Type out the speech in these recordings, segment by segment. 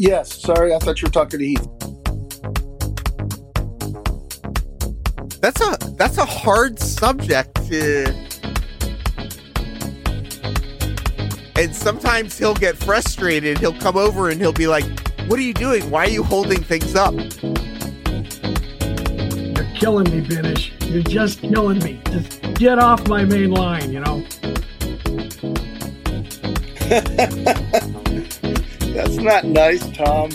Yes, sorry, I thought you were talking to Heath. That's a that's a hard subject to and sometimes he'll get frustrated. He'll come over and he'll be like, "What are you doing? Why are you holding things up?" You're killing me, Binish. You're just killing me. Just get off my main line, you know. That's not nice, Tom.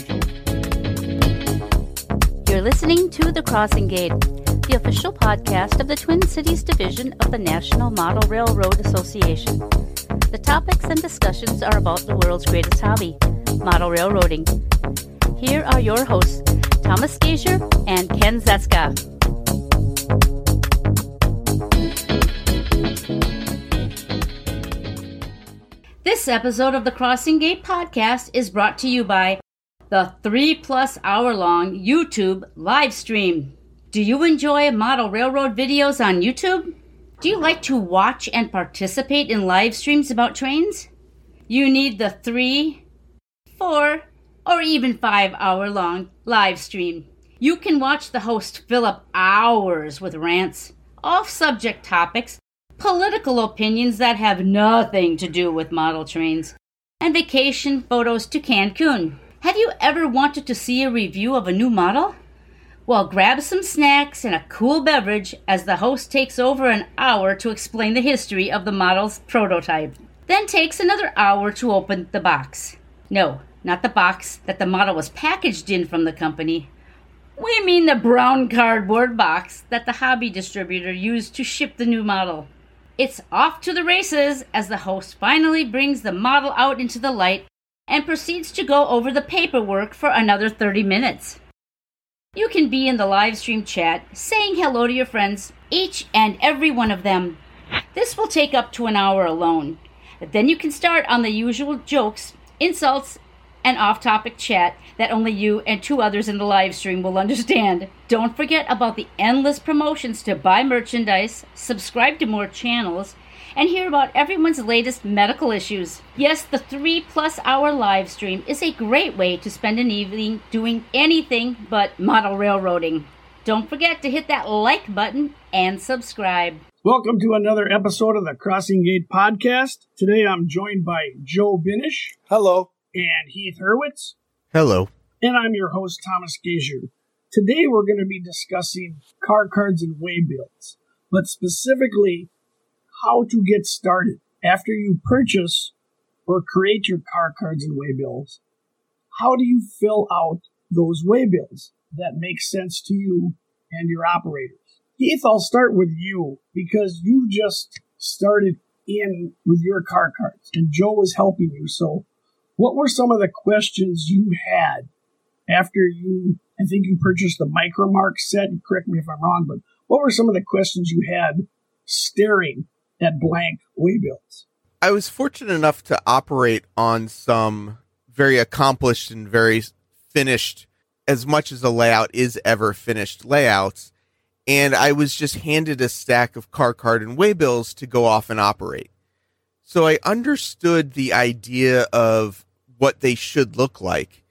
You're listening to The Crossing Gate, the official podcast of the Twin Cities Division of the National Model Railroad Association. The topics and discussions are about the world's greatest hobby, model railroading. Here are your hosts, Thomas Gasior and Ken Zeska. This episode of the Crossing Gate podcast is brought to you by the three plus hour long YouTube live stream. Do you enjoy model railroad videos on YouTube? Do you like to watch and participate in live streams about trains? You need the three, four, or even five hour long live stream. You can watch the host fill up hours with rants, off subject topics, political opinions that have nothing to do with model trains, and vacation photos to Cancun. Have you ever wanted to see a review of a new model? Well, grab some snacks and a cool beverage as the host takes over an hour to explain the history of the model's prototype. Then takes another hour to open the box. No, not the box that the model was packaged in from the company. We mean the brown cardboard box that the hobby distributor used to ship the new model. It's off to the races as the host finally brings the model out into the light and proceeds to go over the paperwork for another 30 minutes. You can be in the live stream chat saying hello to your friends, each and every one of them. This will take up to an hour alone. Then you can start on the usual jokes, insults, and off topic chat that only you and two others in the live stream will understand. Don't forget about the endless promotions to buy merchandise, subscribe to more channels, and hear about everyone's latest medical issues. Yes, the three plus hour live stream is a great way to spend an evening doing anything but model railroading. Don't forget to hit that like button and subscribe. Welcome to another episode of the Crossing Gate podcast. Today I'm joined by Joe Binish Hello. and Heath Hurwitz, Hello. and I'm your host, Thomas Gasior. Today we're going to be discussing car cards and waybills, but specifically how to get started after you purchase or create your car cards and waybills. How do you fill out those waybills that make sense to you and your operators? Heath, I'll start with you because you just started in with your car cards and Joe was helping you. So, what were some of the questions you had after you, I think you purchased the Micro-Mark set? Correct me if I'm wrong, but what were some of the questions you had staring at blank waybills? I was fortunate enough to operate on some very accomplished and very finished, as much as a layout is ever finished layouts. And I was just handed a stack of car card and waybills to go off and operate. So I understood the idea of what they should look like.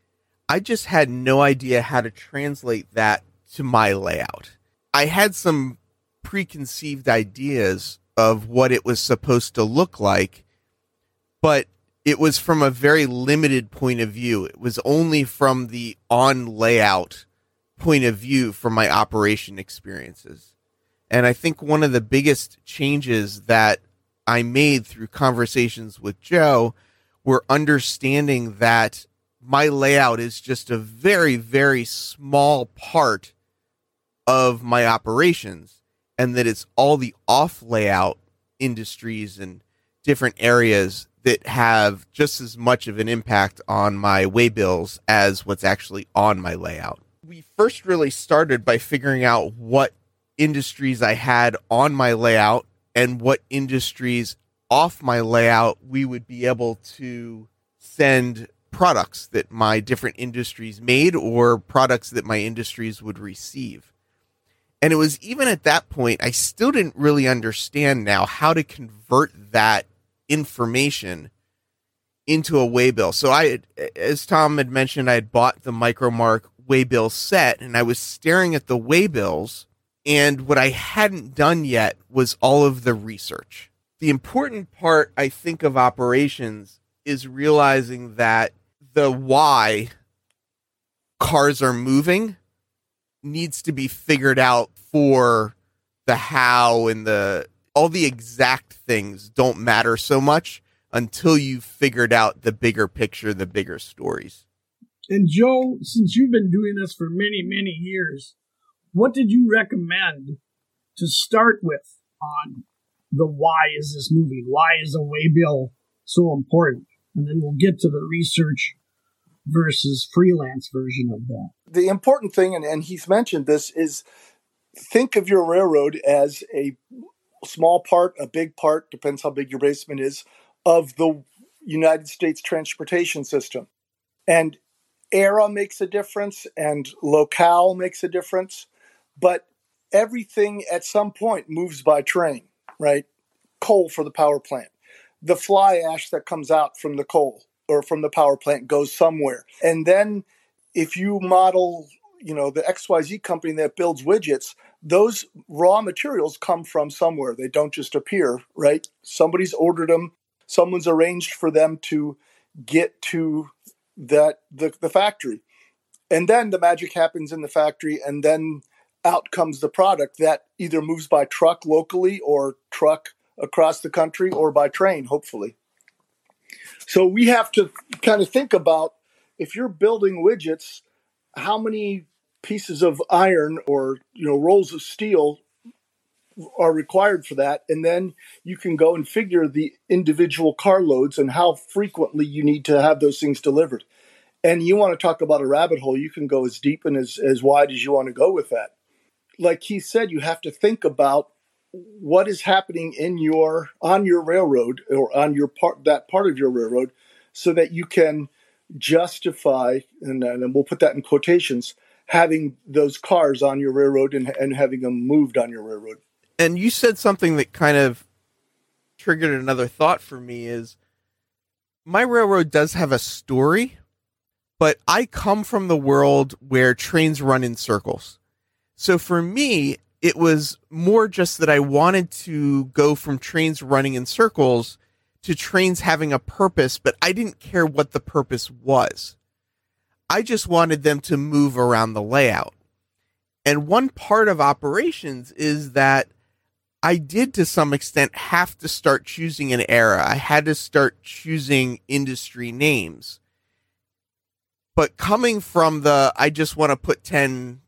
I just had no idea how to translate that to my layout. I had some preconceived ideas of what it was supposed to look like, but it was from a very limited point of view. It was only from the on layout point of view from my operation experiences. And I think one of the biggest changes that I made through conversations with Joe were understanding that my layout is just a very, very small part of my operations and that it's all the off layout industries and different areas that have just as much of an impact on my waybills as what's actually on my layout. We first really started by figuring out what industries I had on my layout and what industries off my layout we would be able to send products that my different industries made or products that my industries would receive. And it was even at that point, I still didn't really understand now how to convert that information into a waybill. So I, as Tom had mentioned, I had bought the Micro-Mark waybill set and I was staring at the waybills. And what I hadn't done yet was all of the research. The important part, I think, of operations is realizing that the why cars are moving needs to be figured out for the how and the all the exact things don't matter so much until you've figured out the bigger picture, the bigger stories. And Joe, since you've been doing this for many, many years, what did you recommend to start with on the why is this movie? Why is a waybill so important? And then we'll get to the research versus freelance version of that. The important thing, and, and he's mentioned this, is think of your railroad as a small part, a big part, depends how big your basement is, of the United States transportation system. And era makes a difference and locale makes a difference, but everything at some point moves by train, right? Coal for the power plant. The fly ash that comes out from the coal or from the power plant goes somewhere. And then if you model, you know, the XYZ company that builds widgets, those raw materials come from somewhere. They don't just appear, right? Somebody's ordered them, someone's arranged for them to get to that the, the factory. And then the magic happens in the factory and then out comes the product that either moves by truck locally or truck across the country or by train, hopefully. So we have to kind of think about if you're building widgets, how many pieces of iron or you know rolls of steel are required for that? And then you can go and figure the individual car loads and how frequently you need to have those things delivered. And you want to talk about a rabbit hole you can go as deep and as, as wide as you want to go with that like he said you have to think about what is happening in your on your railroad or on your part that part of your railroad so that you can justify and, and we'll put that in quotations having those cars on your railroad and, and having them moved on your railroad. And you said something that kind of triggered another thought for me is my railroad does have a story, but I come from the world where trains run in circles. So for me, it was more just that I wanted to go from trains running in circles to trains having a purpose, but I didn't care what the purpose was. I just wanted them to move around the layout. And one part of operations is that I did to some extent have to start choosing an era. I had to start choosing industry names. But coming from the, I just want to put 10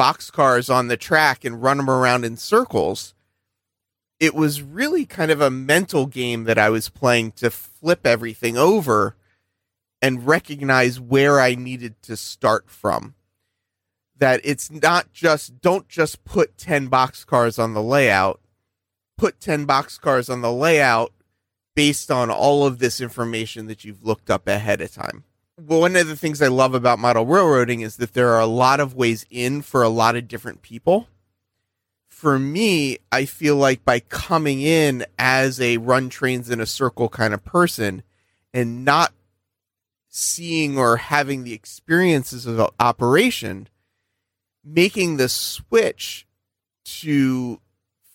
boxcars on the track and run them around in circles, it was really kind of a mental game that I was playing to flip everything over and recognize where I needed to start from. That it's not just, don't just put 10 box cars on the layout, put 10 box cars on the layout based on all of this information that you've looked up ahead of time. One of the things I love about model railroading is that there are a lot of ways in for a lot of different people. For me, I feel like by coming in as a run trains in a circle kind of person and not seeing or having the experiences of the operation, making the switch to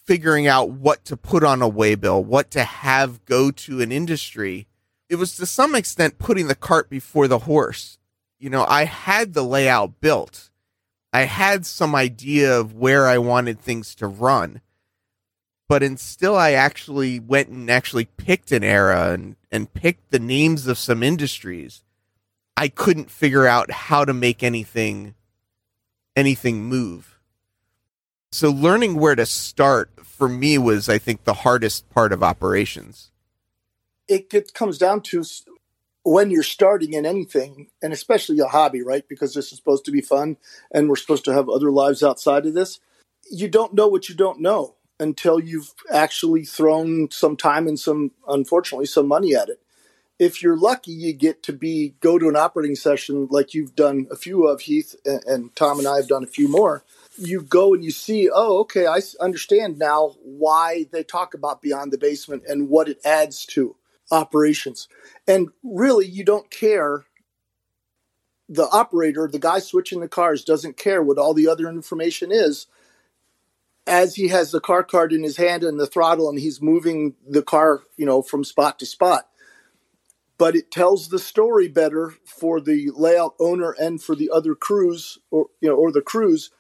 figuring out what to put on a waybill, what to have go to an industry, it was to some extent putting the cart before the horse. You know, I had the layout built. I had some idea of where I wanted things to run. But until I actually went and actually picked an era and, and picked the names of some industries, I couldn't figure out how to make anything anything move. So learning where to start for me was I think the hardest part of operations. It comes down to when you're starting in anything, and especially a hobby, right? Because this is supposed to be fun and we're supposed to have other lives outside of this. You don't know what you don't know until you've actually thrown some time and some, unfortunately, some money at it if you're lucky, you get to be go to an operating session like you've done a few of Heath and, and, Tom and I have done a few more. You go and you see, oh, okay, I understand now why they talk about beyond the basement and what it adds to. Operations. And really, you don't care. The operator, the guy switching the cars, doesn't care what all the other information is as he has the car card in his hand and the throttle and he's moving the car, you know, from spot to spot. But it tells the story better for the layout owner and for the other crews or you know or the crews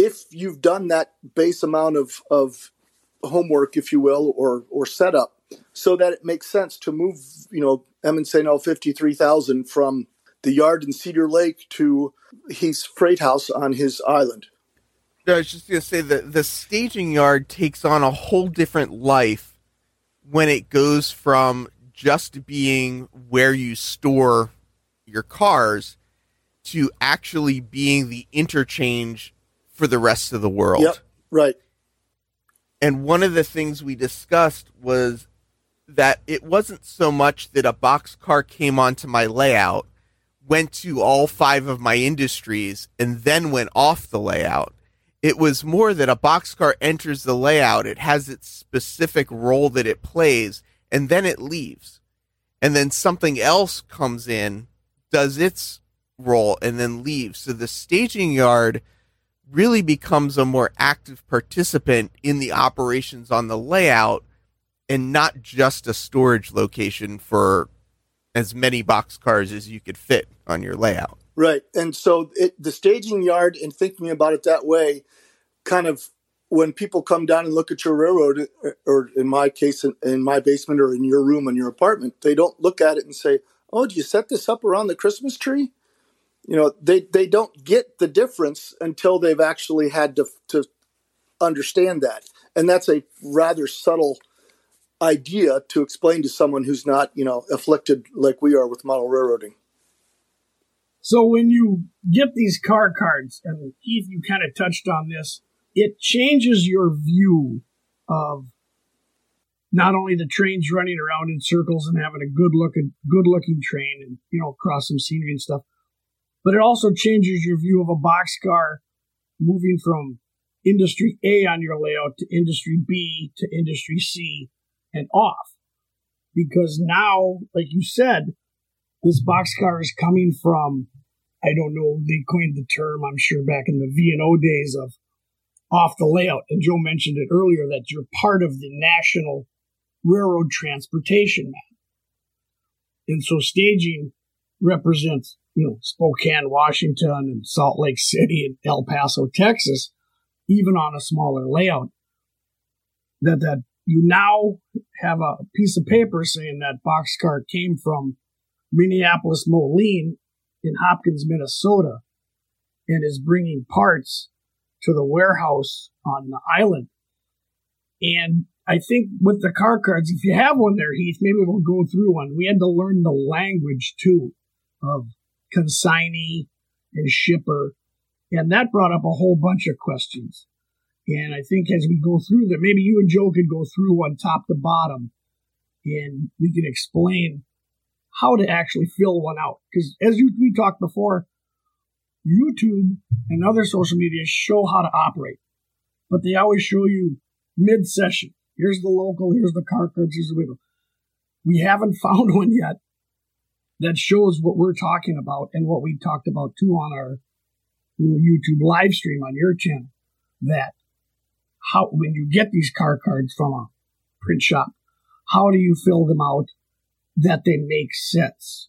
if you've done that base amount of, of homework, if you will, or or setup, so that it makes sense to move, you know, Emin St. 53,000 from the yard in Cedar Lake to his freight house on his island. I was just going to say that the staging yard takes on a whole different life when it goes from just being where you store your cars to actually being the interchange for the rest of the world. Yep, right. And one of the things we discussed was that it wasn't so much that a box car came onto my layout, went to all five of my industries, and then went off the layout. It was more that a boxcar enters the layout, it has its specific role that it plays, and then it leaves. And then something else comes in, does its role, and then leaves. So the staging yard really becomes a more active participant in the operations on the layout and not just a storage location for as many box cars as you could fit on your layout. Right. And so it, the staging yard and thinking about it that way kind of when people come down and look at your railroad, or in my case, in, in, my basement or in your room in your apartment, they don't look at it and say, "Oh, do you set this up around the Christmas tree?" You know, they they don't get the difference until they've actually had to to understand that, and that's a rather subtle idea to explain to someone who's not, you know, afflicted like we are with model railroading. So when you get these car cards, and Heath, you kind of touched on this, it changes your view of not only the trains running around in circles and having a good looking good looking train and you know across some scenery and stuff, but it also changes your view of a boxcar moving from industry A on your layout to industry B to industry C and off. Because now, like you said, this boxcar is coming from, I don't know, they coined the term, I'm sure, back in the V&O days of off the layout. And Joe mentioned it earlier that you're part of the national railroad transportation map. And so staging represents, you know, Spokane, Washington, and Salt Lake City and El Paso, Texas, even on a smaller layout. That that you now have a piece of paper saying that boxcar came from Minneapolis Moline in Hopkins, Minnesota, and is bringing parts to the warehouse on the island. And I think with the car cards, if you have one there, Heath, maybe we'll go through one. We had to learn the language too of consignee and shipper. And that brought up a whole bunch of questions. And I think as we go through them, maybe you and Joe could go through one top to bottom and we can explain how to actually fill one out. Because as you, we talked before, YouTube and other social media show how to operate, but they always show you mid session. Here's the local, here's the car here's the window. We haven't found one yet that shows what we're talking about and what we talked about too on our little YouTube live stream on your channel. That how when you get these car cards from a print shop, how do you fill them out that they make sense?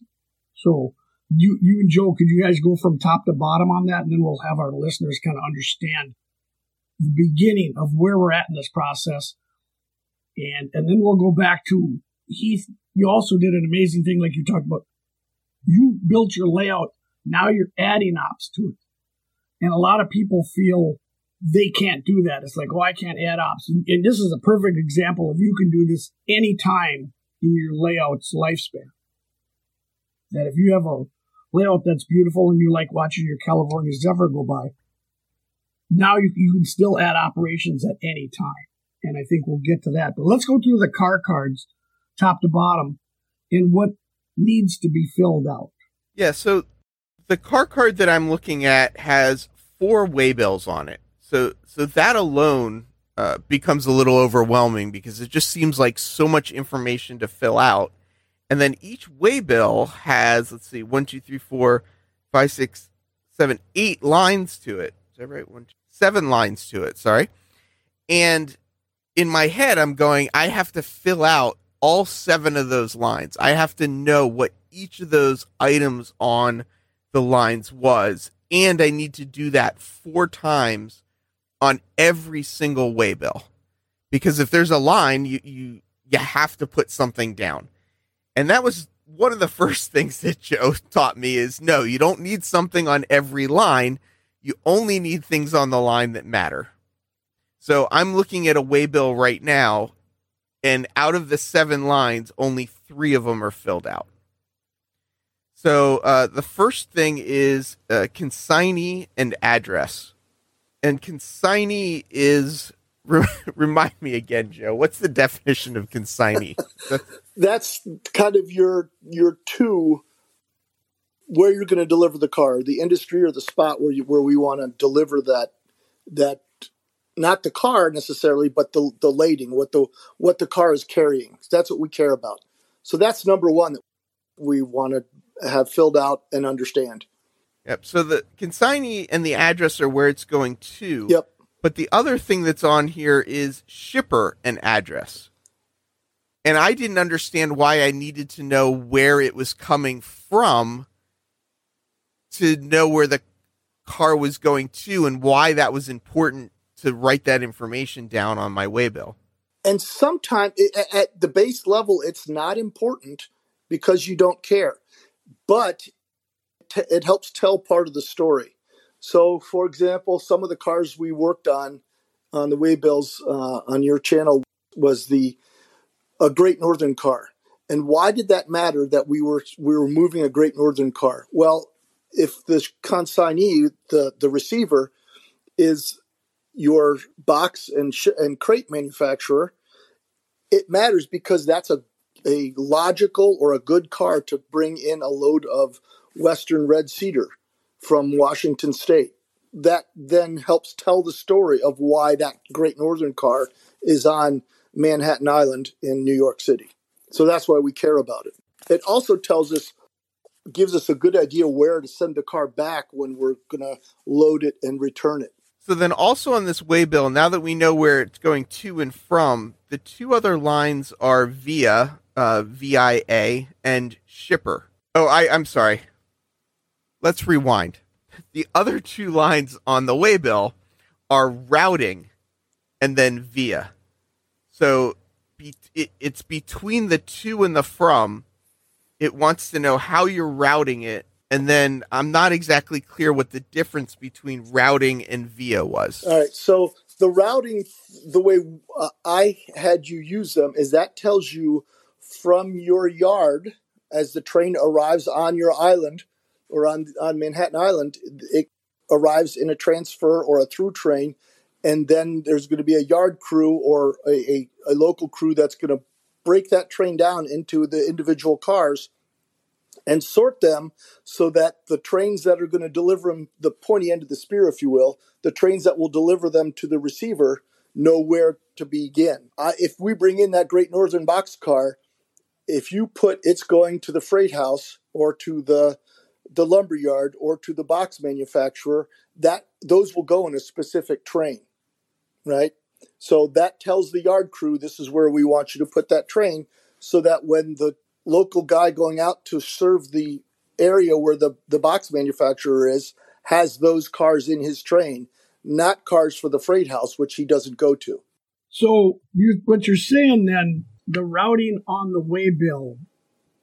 So you you and Joe, could you guys go from top to bottom on that, and then we'll have our listeners kind of understand the beginning of where we're at in this process, and and then we'll go back to Heath. You also did an amazing thing, like you talked about. You built your layout. Now you're adding ops to it, and a lot of people feel they can't do that. It's like, oh, I can't add ops. And, and this is a perfect example of you can do this anytime in your layout's lifespan. That if you have a layout that's beautiful and you like watching your California Zephyr go by, now you, you can still add operations at any time. And I think we'll get to that. But let's go through the car cards top to bottom and what needs to be filled out. Yeah, so the car card that I'm looking at has four waybills on it. So so that alone uh, becomes a little overwhelming because it just seems like so much information to fill out. And then each waybill has, let's see, one, two, three, four, five, six, seven, eight lines to it. Is that right? One, two, seven lines to it. Sorry. And in my head, I'm going, I have to fill out all seven of those lines. I have to know what each of those items on the lines was. And I need to do that four times on every single waybill. Because if there's a line, you, you, you have to put something down. And that was one of the first things that Joe taught me is no, you don't need something on every line. You only need things on the line that matter. So I'm looking at a waybill right now, and out of the seven lines, only three of them are filled out. So uh, the first thing is uh, consignee and address. And consignee is remind me again, Joe. What's the definition of consignee? That's kind of your your two where you're going to deliver the car, the industry or the spot where you where we want to deliver that that not the car necessarily, but the the lading, what the what the car is carrying. That's what we care about. So that's number one that we want to have filled out and understand. Yep. So the consignee and the address are where it's going to. Yep. But the other thing that's on here is shipper and address. And I didn't understand why I needed to know where it was coming from to know where the car was going to and why that was important to write that information down on my waybill. And sometimes at the base level, it's not important because you don't care, but it helps tell part of the story. So, for example, some of the cars we worked on on the waybills uh, on your channel was the a Great Northern car. And why did that matter that we were we were moving a Great Northern car? Well, if the consignee, the the receiver, is your box and sh- and crate manufacturer, it matters because that's a a logical or a good car to bring in a load of Western red cedar from Washington State. That then helps tell the story of why that Great Northern car is on Manhattan Island in New York City. So that's why we care about it. It also tells us, gives us a good idea where to send the car back when we're going to load it and return it. So then, also on this waybill, now that we know where it's going to and from, the two other lines are via, uh, VIA, and shipper. Oh, I, I'm sorry. Let's rewind. The other two lines on the waybill are routing and then via. So be, it, it's between the to and the from. It wants to know how you're routing it and then I'm not exactly clear what the difference between routing and via was. All right, so the routing, the way uh, I had you use them, is that tells you from your yard as the train arrives on your island or on on Manhattan Island, it arrives in a transfer or a through train, and then there's going to be a yard crew or a, a, a local crew that's going to break that train down into the individual cars and sort them so that the trains that are going to deliver them the pointy end of the spear, if you will, the trains that will deliver them to the receiver know where to begin. Uh, if we bring in that Great Northern box car, if you put it's going to the freight house or to the the lumber yard or to the box manufacturer, that those will go in a specific train, right? So that tells the yard crew this is where we want you to put that train so that when the local guy going out to serve the area where the, the box manufacturer is has those cars in his train, not cars for the freight house, which he doesn't go to. So you, what you're saying then, the routing on the waybill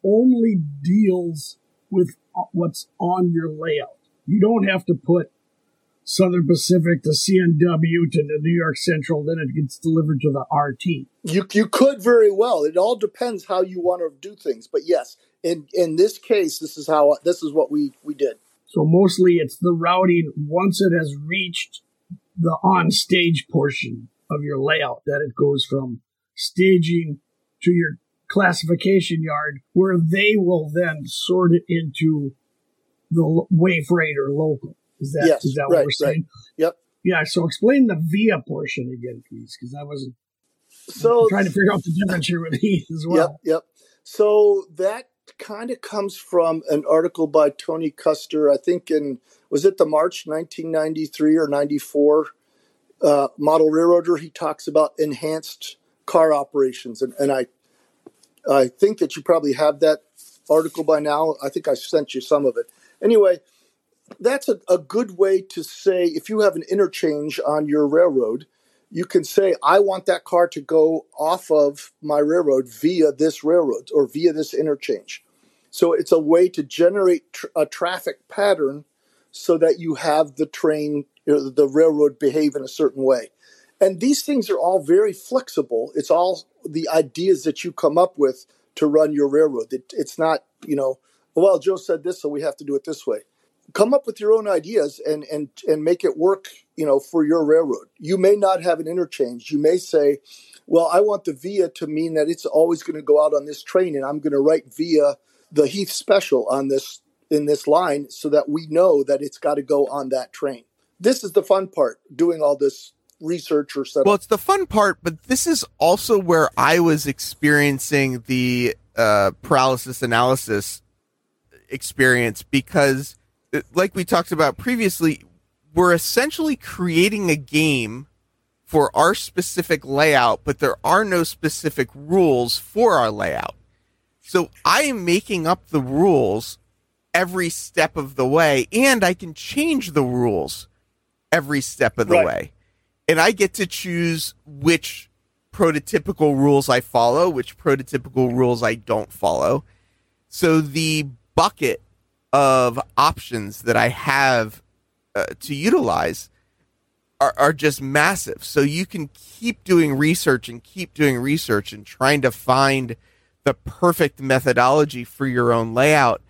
only deals with what's on your layout. You don't have to put Southern Pacific to CNW to the New York Central, then it gets delivered to the RT. You you could very well. It all depends how you want to do things. But yes, in in this case, this is how this is what we we did. So mostly it's the routing once it has reached the on stage portion of your layout that it goes from staging to your classification yard where they will then sort it into the way freight or local. Is that yes, is that right, what we're saying? Right. Yep. Yeah. So explain the via portion again, please, because I wasn't. So I'm trying to figure out the difference here with these as well. Yep. Yep. So that kind of comes from an article by Tony Koester, I think in was it the March 1993 or 94 uh, model railroader. He talks about enhanced car operations, and, and I I think that you probably have that article by now. I think I sent you some of it. Anyway, that's a, a good way to say if you have an interchange on your railroad, you can say, I want that car to go off of my railroad via this railroad or via this interchange. So it's a way to generate tr- a traffic pattern so that you have the train, you know, the railroad behave in a certain way. And these things are all very flexible. It's all the ideas that you come up with to run your railroad. It, it's not, you know, well, Joe said this, so we have to do it this way come up with your own ideas and and and make it work you know for your railroad you may not have an interchange you may say well i want the via to mean that it's always going to go out on this train and i'm going to write via the heath special on this in this line so that we know that it's got to go on that train this is the fun part doing all this research or well it's the fun part but this is also where i was experiencing the uh, paralysis analysis experience because like we talked about previously, we're essentially creating a game for our specific layout, but there are no specific rules for our layout. So I am making up the rules every step of the way, and I can change the rules every step of the right. way. And I get to choose which prototypical rules I follow, which prototypical rules I don't follow. So the bucket of options that I have uh, to utilize are, are just massive. So you can keep doing research and keep doing research and trying to find the perfect methodology for your own layout.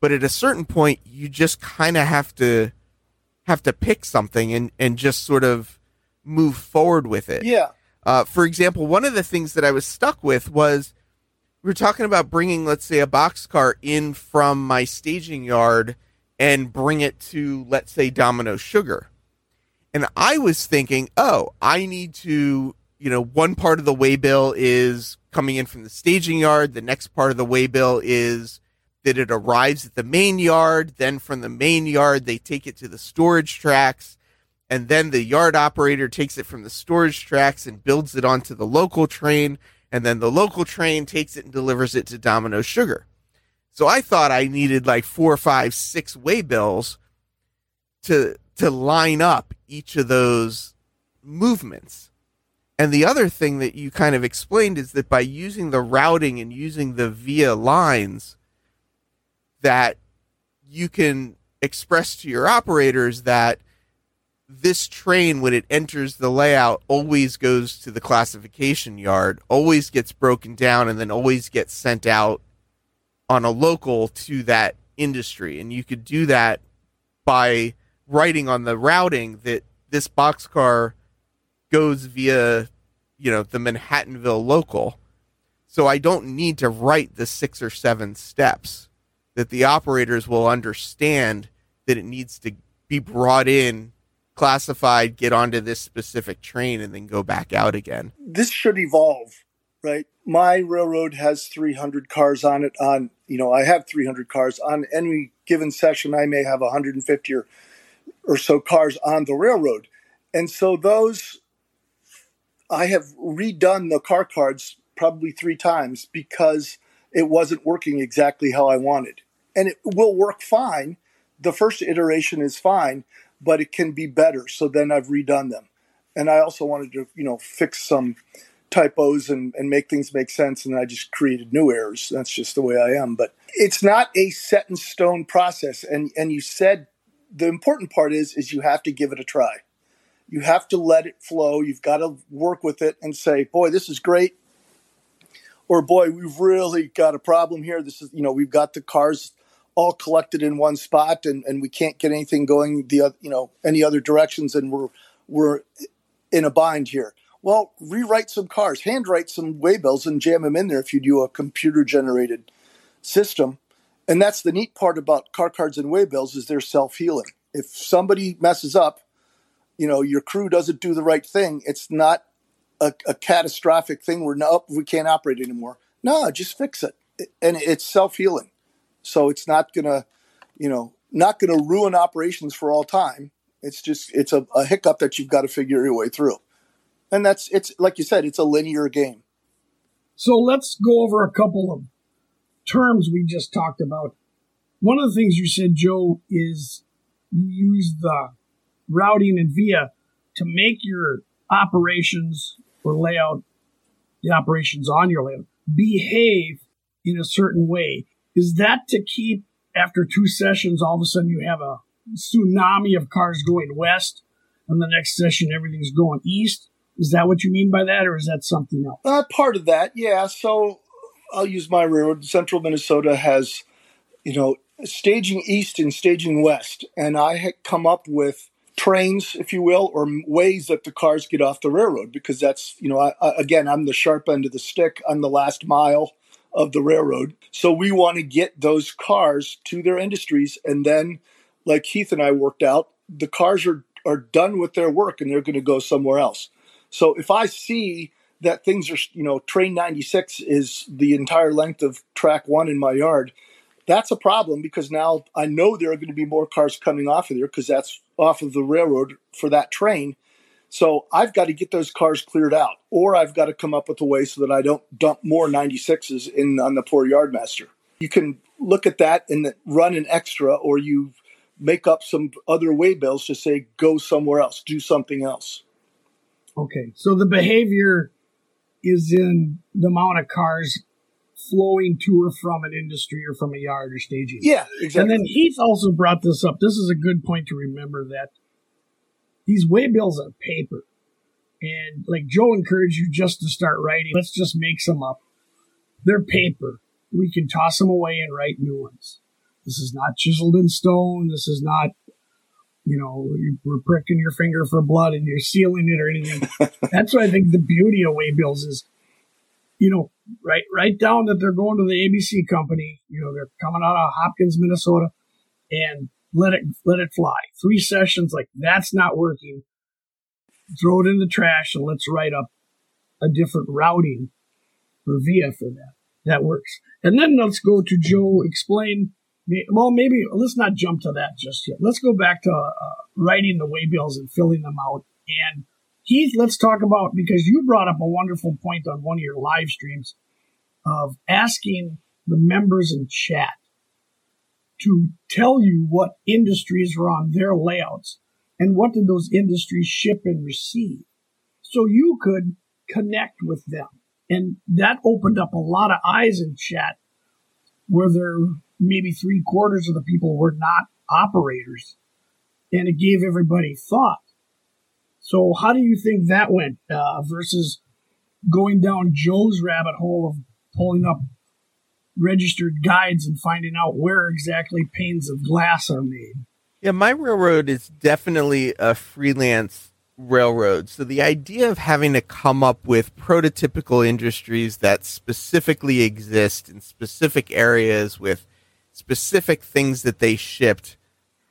But at a certain point, you just kind of have to have to pick something and, and just sort of move forward with it. Yeah. Uh, for example, one of the things that I was stuck with was we were talking about bringing, let's say, a box car in from my staging yard and bring it to, let's say, Domino Sugar. And I was thinking, oh, I need to, you know, one part of the waybill is coming in from the staging yard. The next part of the waybill is that it arrives at the main yard. Then from the main yard, they take it to the storage tracks. And then the yard operator takes it from the storage tracks and builds it onto the local train and then the local train takes it and delivers it to Domino Sugar. So I thought I needed like four, five, six waybills to to line up each of those movements. And the other thing that you kind of explained is that by using the routing and using the via lines, that you can express to your operators that this train, when it enters the layout, always goes to the classification yard, always gets broken down, and then always gets sent out on a local to that industry. And you could do that by writing on the routing that this boxcar goes via, you know, the Manhattanville local. So I don't need to write the six or seven steps that the operators will understand that it needs to be brought in classified, get onto this specific train, and then go back out again. This should evolve, right? My railroad has 300 cars on it. On you know, I have 300 cars on any given session. I may have 150 or or so cars on the railroad, and so those I have redone the car cards probably three times because it wasn't working exactly how I wanted, and it will work fine. The first iteration is fine, but it can be better. So then I've redone them. And I also wanted to, you know, fix some typos and, and make things make sense. And I just created new errors. That's just the way I am. But it's not a set in stone process. And and you said the important part is is you have to give it a try. You have to let it flow. You've got to work with it and say, boy, this is great. Or boy, we've really got a problem here. This is, you know, we've got the cars all collected in one spot and, and we can't get anything going the other, you know any other directions and we're we're in a bind here. Well, rewrite some cars, handwrite some waybills and jam them in there if you do a computer generated system. And that's the neat part about car cards and waybills is they're self healing. If somebody messes up, you know, your crew doesn't do the right thing, it's not a, a catastrophic thing where no, we can't operate anymore. No, just fix it and it's self healing. So it's not gonna, you know, not gonna ruin operations for all time. It's just it's a, a hiccup that you've got to figure your way through, and that's it's like you said, it's a linear game. So let's go over a couple of terms we just talked about. One of the things you said, Joe, is you use the routing and via to make your operations or layout, the operations on your layout, behave in a certain way. Is that to keep after two sessions, all of a sudden you have a tsunami of cars going west, and the next session everything's going east? Is that what you mean by that, or is that something else? Uh, part of that, yeah. So I'll use my railroad. Central Minnesota has, you know, staging east and staging west, and I had come up with trains, if you will, or ways that the cars get off the railroad because that's, you know, I, I, again, I'm the sharp end of the stick. I'm the last mile of the railroad. So we want to get those cars to their industries. And then, like Keith and I worked out, the cars are, are done with their work and they're going to go somewhere else. So if I see that things are, you know, train 96 is the entire length of track one in my yard, that's a problem because now I know there are going to be more cars coming off of there because that's off of the railroad for that train. So I've got to get those cars cleared out, or I've got to come up with a way so that I don't dump more 96s in on the poor yardmaster. You can look at that and run an extra, or you make up some other way bills to say go somewhere else, do something else. Okay, so the behavior is in the amount of cars flowing to or from an industry or from a yard or staging. Yeah, exactly. And then Heath also brought this up. This is a good point to remember that these waybills are paper. And like Joe encouraged you just to start writing, let's just make some up. They're paper. We can toss them away and write new ones. This is not chiseled in stone. This is not, you know, you're pricking your finger for blood and you're sealing it or anything. That's what I think the beauty of waybills is you know, write write down that they're going to the ABC company. You know, they're coming out of Hopkins, Minnesota, and let it let it fly. Three sessions like that's not working. Throw it in the trash and let's write up a different routing for via for that. That works. And then let's go to Joe. Explain. Well, maybe let's not jump to that just yet. Let's go back to uh, writing the waybills and filling them out and Keith, let's talk about because you brought up a wonderful point on one of your live streams of asking the members in chat to tell you what industries were on their layouts and what did those industries ship and receive. So you could connect with them. And that opened up a lot of eyes in chat where there maybe three quarters of the people were not operators. And it gave everybody thought. So how do you think that went uh, versus going down Joe's rabbit hole of pulling up registered guides and finding out where exactly panes of glass are made? Yeah, my railroad is definitely a freelance railroad. So the idea of having to come up with prototypical industries that specifically exist in specific areas with specific things that they shipped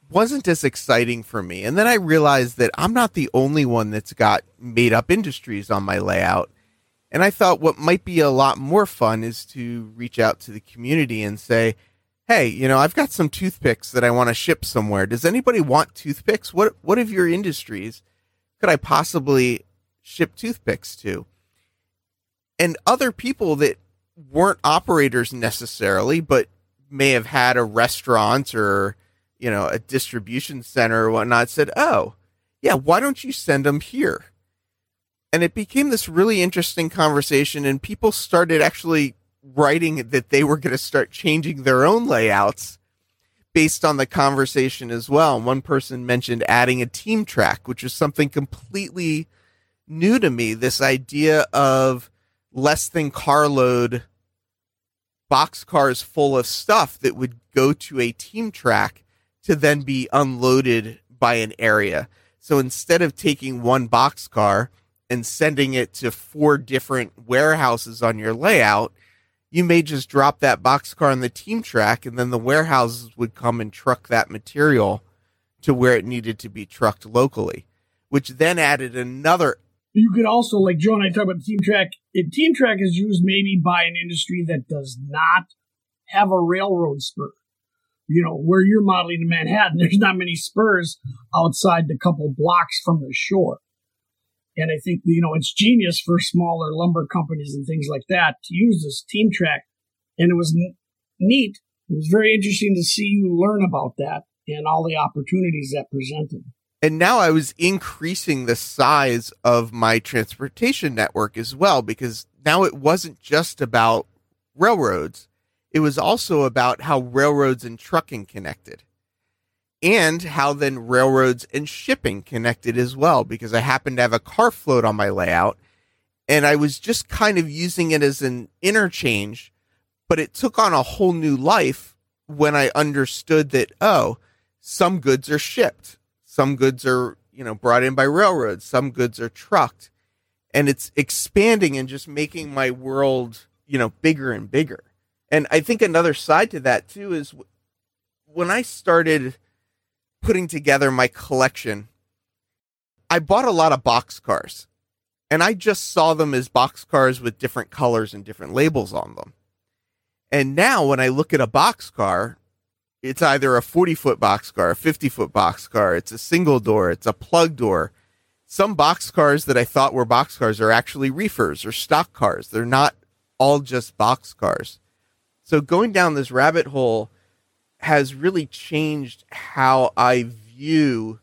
wasn't as exciting for me. And then I realized that I'm not the only one that's got made up industries on my layout. And I thought what might be a lot more fun is to reach out to the community and say, hey, you know, I've got some toothpicks that I want to ship somewhere. Does anybody want toothpicks? What what of your industries could I possibly ship toothpicks to? And other people that weren't operators necessarily, but may have had a restaurant or you know, a distribution center or whatnot said, oh, yeah, why don't you send them here? And it became this really interesting conversation, and people started actually writing that they were going to start changing their own layouts based on the conversation as well. One person mentioned adding a team track, which is something completely new to me. This idea of less than carload box cars full of stuff that would go to a team track to then be unloaded by an area. So instead of taking one box car and sending it to four different warehouses on your layout, you may just drop that box car on the team track and then the warehouses would come and truck that material to where it needed to be trucked locally, which then added another. You could also, like Joe and I talk about the team track, it, team track is used maybe by an industry that does not have a railroad spur. You know, where you're modeling in Manhattan, there's not many spurs outside the couple blocks from the shore. And I think, you know, it's genius for smaller lumber companies and things like that to use this team track. And it was neat. It was very interesting to see you learn about that and all the opportunities that presented. And now I was increasing the size of my transportation network as well, because now it wasn't just about railroads. It was also about how railroads and trucking connected and how then railroads and shipping connected as well, because I happened to have a car float on my layout and I was just kind of using it as an interchange, but it took on a whole new life when I understood that, oh, some goods are shipped, some goods are, you know, brought in by railroads, some goods are trucked. And it's expanding and just making my world, you know, bigger and bigger. And I think another side to that too is when I started putting together my collection, I bought a lot of box cars and I just saw them as box cars with different colors and different labels on them. And now when I look at a box car, it's either a 40 foot box car, a 50 foot box car, it's a single door, it's a plug door. Some box cars that I thought were box cars are actually reefers or stock cars. They're not all just box cars. So going down this rabbit hole has really changed how I view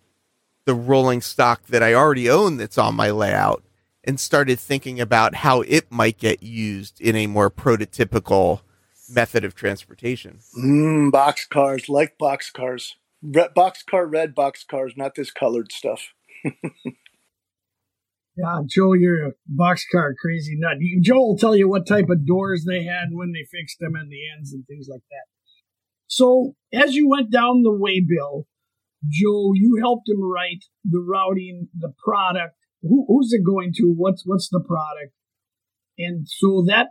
the rolling stock that I already own that's on my layout and started thinking about how it might get used in a more prototypical method of transportation. Mm, box cars, like box cars. Red, box car, red box cars, not this colored stuff. yeah, Joe, you're a boxcar crazy nut. Joe will tell you what type of doors they had when they fixed them and the ends and things like that. So as you went down the way, Bill, Joe, you helped him write the routing, the product. Who, who's it going to? What's what's the product? And so that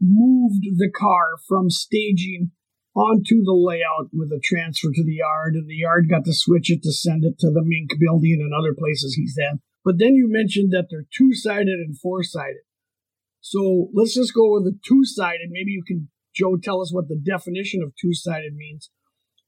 moved the car from staging onto the layout with a transfer to the yard, and the yard got to switch it to send it to the Mink building and other places he's at. But then you mentioned that they're two sided and four sided. So let's just go with the two sided. Maybe you can Joe tell us what the definition of two sided means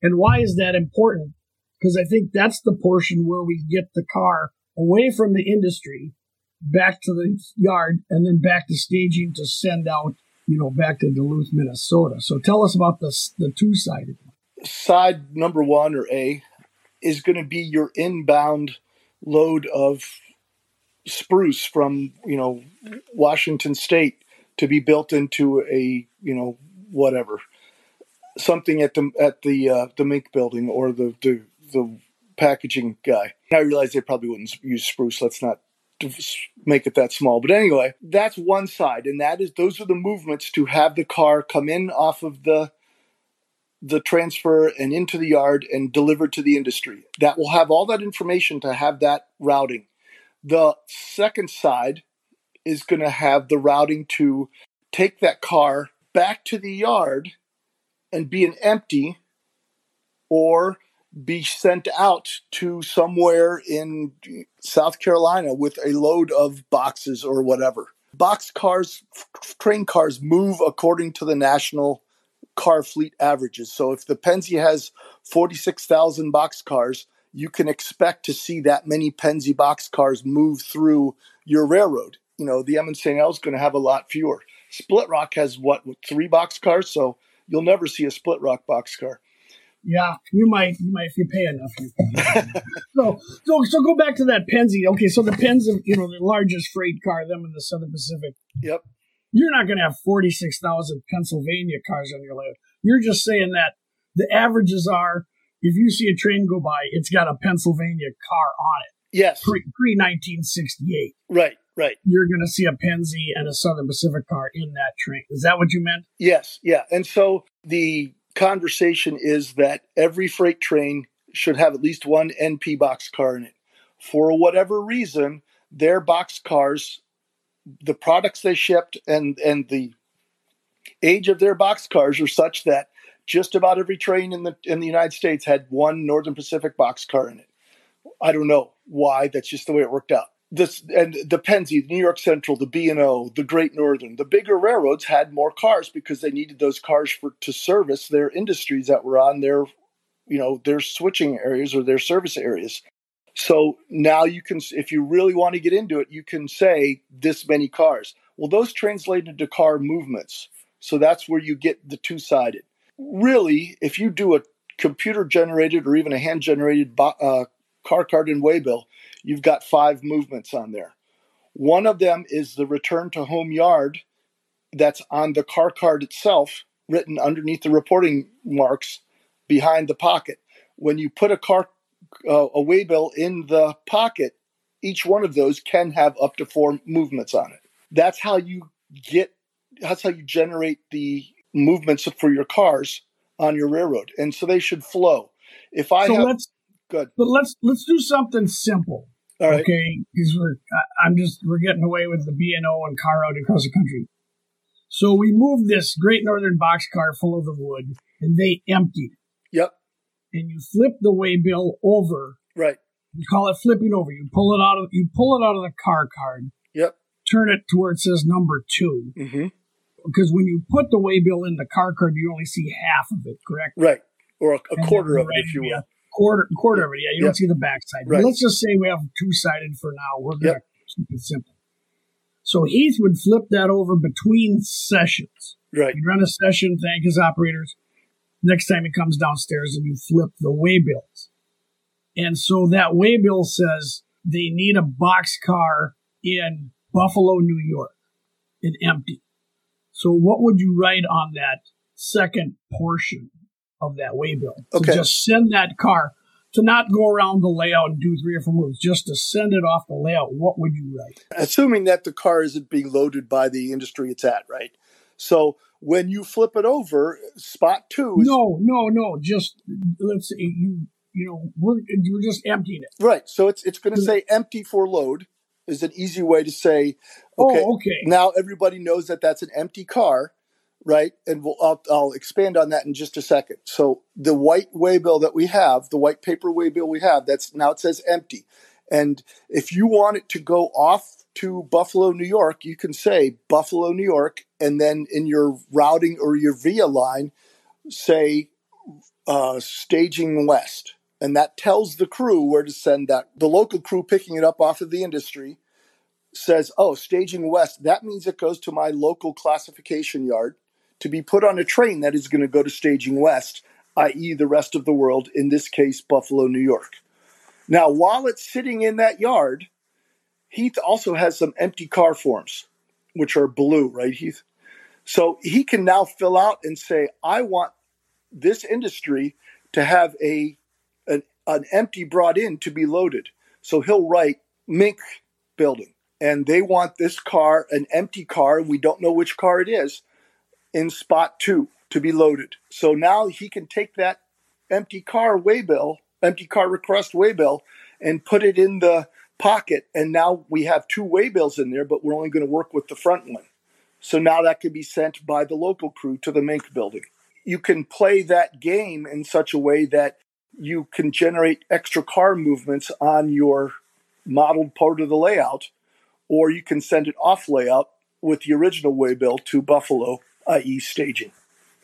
and why is that important? Because I think that's the portion where we get the car away from the industry back to the yard and then back to staging to send out, you know, back to Duluth, Minnesota. So tell us about the, the two sided. Side number one or A is going to be your inbound load of spruce from, you know, Washington State to be built into a, you know, whatever something at the at the uh, the mink building or the, the the packaging guy. I realize they probably wouldn't use spruce. Let's not make it that small. But anyway, that's one side, and that is those are the movements to have the car come in off of the the transfer and into the yard and delivered to the industry. That will have all that information to have that routing. The second side is going to have the routing to take that car back to the yard and be an empty or be sent out to somewhere in South Carolina with a load of boxes or whatever. Box cars, train cars move according to the national car fleet averages. So if the Pennsy has 46,000 box cars, you can expect to see that many Pennsy box cars move through your railroad. You know, the M&StL is going to have a lot fewer. Split Rock has what, three box cars? So you'll never see a Split Rock box car. Yeah, you might, you might if you pay enough. so, so, so go back to that Pennsy. Okay, so the Penns, you know, the largest freight car, them in the Southern Pacific. Yep. You're not going to have forty six thousand Pennsylvania cars on your list. You're just saying that the averages are if you see a train go by, it's got a Pennsylvania car on it. Yes. Pre nineteen sixty eight. Right. Right. You're going to see a Pennsy and a Southern Pacific car in that train. Is that what you meant? Yes. Yeah. And so the conversation is that every freight train should have at least one NP box car in it. For whatever reason, their box cars, the products they shipped and and the age of their box cars are such that just about every train in the in the United States had one Northern Pacific box car in it. I don't know why. That's just the way it worked out this and the Pennsy, the New York Central, the B and O, the Great Northern, the bigger railroads had more cars because they needed those cars for to service their industries that were on their, you know, their switching areas or their service areas. So now you can, if you really want to get into it, you can say this many cars. Well, those translate into car movements. So that's where you get the two sided. Really, if you do a computer generated or even a hand generated uh, car card and waybill, you've got five movements on there. One of them is the return to home yard that's on the car card itself, written underneath the reporting marks behind the pocket. When you put a car uh, a waybill in the pocket, each one of those can have up to four movements on it. That's how you get. That's how you generate the movements for your cars on your railroad, and so they should flow. If I so have, let's good, but let's let's do something simple. All right. Okay, because we're I'm just we're getting away with the B and O and car out across the country. So we moved this Great Northern boxcar full of the wood, and they emptied. Yep. And you flip the waybill over. Right. You call it flipping over. You pull it out of you pull it out of the car card. Yep. Turn it to where it says number 2 Mm-hmm. Because when you put the waybill in the car card, you only see half of it. Correct. Right. Or a, a quarter of it, if you will. Quarter quarter of it. Yeah, you don't see the backside. Right. Let's just say we have two sided for now. We're gonna Yep. keep it simple. So Heath would flip that over between sessions. Right. He'd run a session, thank his operators. Next time he comes downstairs and you flip the waybills. And so that waybill says they need a box car in Buffalo, New York, in empty. So what would you write on that second portion of that waybill? To just send that car to not go around the layout and do three or four moves, just to send it off the layout. What would you write? Assuming that the car isn't being loaded by the industry it's at, right? So when you flip it over, spot two is No, no, no. Just let's say you, you know, we're we're just emptying it. right. So it's it's going to say empty for load is an easy way to say oh, okay. Oh, okay. Now everybody knows that that's an empty car, right? And we'll I'll, I'll expand on that in just a second. So the white waybill that we have, the white paper waybill we have, that's now it says empty. And if you want it to go off to Buffalo, New York, you can say Buffalo, New York, and then in your routing or your via line, say uh, staging west. And that tells the crew where to send that. The local crew picking it up off of the industry says, oh, staging west, that means it goes to my local classification yard to be put on a train that is going to go to staging west, i.e., the rest of the world, in this case, Buffalo, New York. Now, while it's sitting in that yard, Heath also has some empty car forms, which are blue, right, Heath? So he can now fill out and say, I want this industry to have a an, an empty brought in to be loaded. So he'll write Mink building. And they want this car, an empty car, we don't know which car it is, in spot two to be loaded. So now he can take that empty car waybill, empty car request waybill, and put it in the pocket. And now we have two waybills in there, but we're only going to work with the front one. So now that can be sent by the local crew to the Mink building. You can play that game in such a way that you can generate extra car movements on your modeled part of the layout, or you can send it off layout with the original waybill to Buffalo, i.e., staging.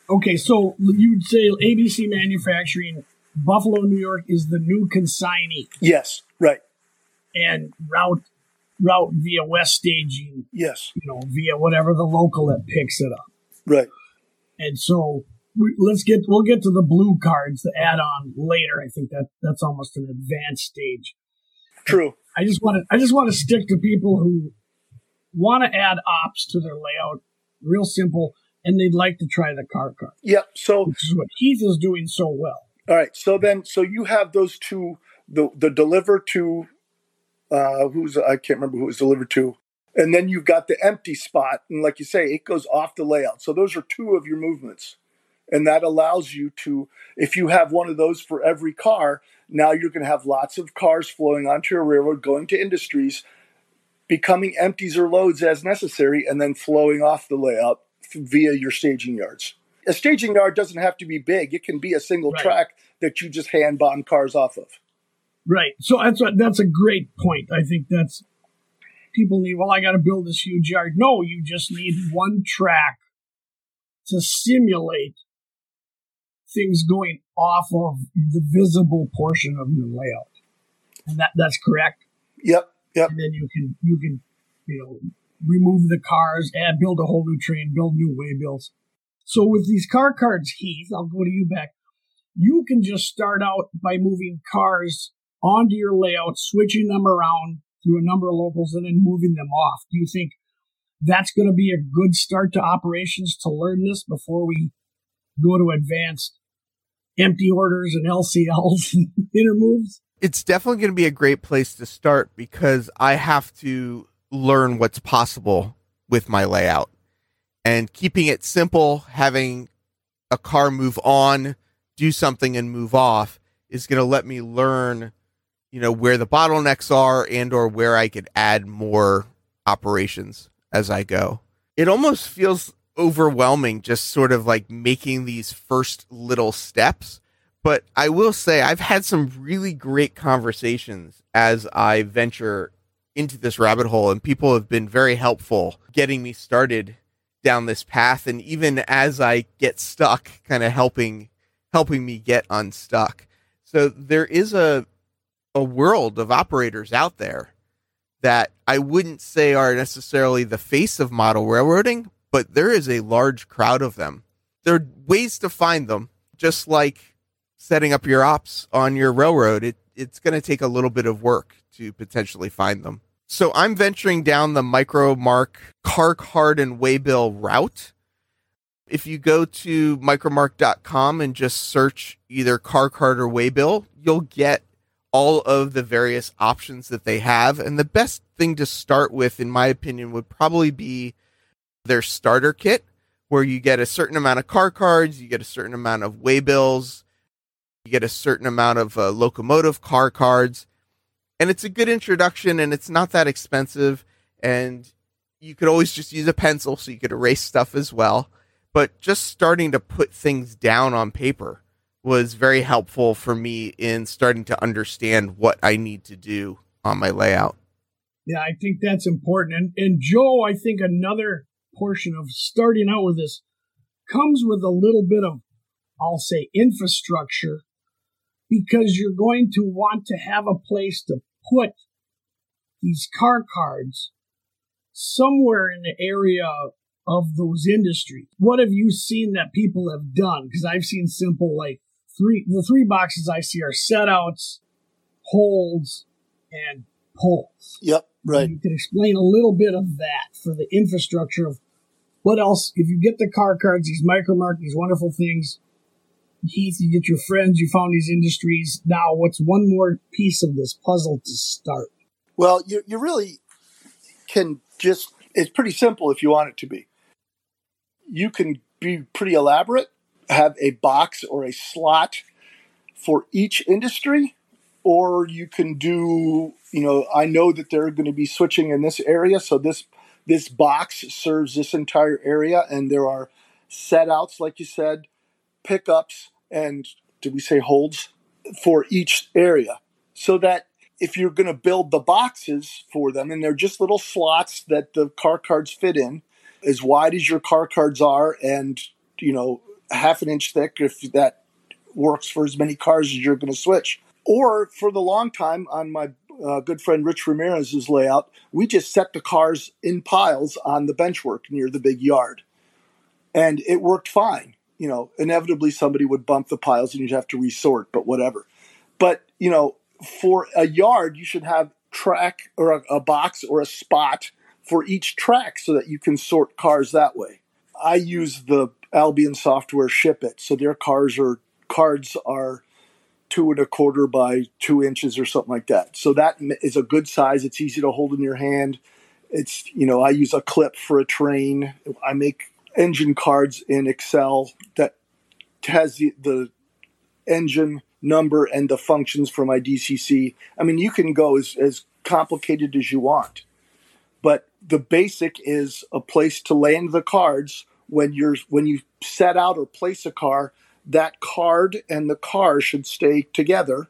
Okay, so you'd say ABC Manufacturing, Buffalo, New York, is the new consignee, Yes, right. and route route via West Staging, Yes, you know, via whatever the local that picks it up. right. And so we, let's get we'll get to the blue cards, the add-on later. I think that that's almost an advanced stage. True. I just want to I just want to stick to people who want to add ops to their layout, real simple, and they'd like to try the car car. Yep. So which is what Heath is doing so well. All right. So then, so you have those two, the the deliver to, uh, who's I can't remember who it was delivered to, and then you've got the empty spot, and like you say, it goes off the layout. So those are two of your movements, and that allows you to, if you have one of those for every car, now you're going to have lots of cars flowing onto your railroad, going to industries, becoming empties or loads as necessary, and then flowing off the layout via your staging yards. A staging yard doesn't have to be big; it can be a single Right. track that you just hand bomb cars off of. Right. So that's what, that's a great point. I think that's people need, well, I got to build this huge yard. No, you just need one track to simulate things going off of the visible portion of your layout. And that, that's correct. Yep. Yep. And then you can, you can, you know, remove the cars, add, build a whole new train, build new waybills. So with these car cards, Heath, I'll go to you back. You can just start out by moving cars onto your layout, switching them around through a number of locals, and then moving them off. Do you think that's going to be a good start to operations to learn this before we go to advanced empty orders and LCLs and intermoves? It's definitely going to be a great place to start because I have to learn what's possible with my layout and keeping it simple, having a car move on, do something and move off is going to let me learn you know where the bottlenecks are and or where I could add more operations as I go. It almost feels overwhelming just sort of like making these first little steps. But I will say I've had some really great conversations as I venture into this rabbit hole and people have been very helpful getting me started down this path and even as I get stuck kind of helping helping me get unstuck. So there is a a world of operators out there that I wouldn't say are necessarily the face of model railroading, but there is a large crowd of them. There are ways to find them, just like setting up your ops on your railroad. It, it's going to take a little bit of work to potentially find them. So I'm venturing down the Micro-Mark car card and waybill route. If you go to micromark.com and just search either car card or waybill, you'll get all of the various options that they have. And the best thing to start with, in my opinion, would probably be their starter kit, where you get a certain amount of car cards, you get a certain amount of waybills, you get a certain amount of uh, locomotive car cards. And it's a good introduction and it's not that expensive. And you could always just use a pencil so you could erase stuff as well. But just starting to put things down on paper was very helpful for me in starting to understand what I need to do on my layout. Yeah, I think that's important. And and Joe, I think another portion of starting out with this comes with a little bit of I'll say infrastructure because you're going to want to have a place to put these car cards somewhere in the area of those industries. What have you seen that people have done? Because I've seen simple like three the three boxes I see are setouts, holds, and pulls. Yep, right. You can explain a little bit of that for the infrastructure of what else if you get the car cards, these Micro-Mark, these wonderful things. Heath, you get your friends, you found these industries. Now, what's one more piece of this puzzle to start? Well, you, you really can just, it's pretty simple if you want it to be. You can be pretty elaborate have a box or a slot for each industry or you can do you know i know that they're going to be switching in this area so this this box serves this entire area and there are set outs like you said pickups and did we say holds for each area so that if you're going to build the boxes for them and they're just little slots that the car cards fit in as wide as your car cards are and you know half an inch thick if that works for as many cars as you're going to switch. Or for the long time on my uh, good friend Rich Ramirez's layout, we just set the cars in piles on the benchwork near the big yard. And it worked fine. You know, inevitably somebody would bump the piles and you'd have to resort, but whatever. But, you know, for a yard, you should have track or a, a box or a spot for each track so that you can sort cars that way. I use the Albion Software ship it. So their cars are cards are two and a quarter by two inches or something like that. So that is a good size. It's easy to hold in your hand. It's you know I use a clip for a train. I make engine cards in Excel that has the, the engine number and the functions for my DCC. I mean, you can go as, as complicated as you want, but the basic is a place to land the cards when you're when you set out or place a car, that card and the car should stay together,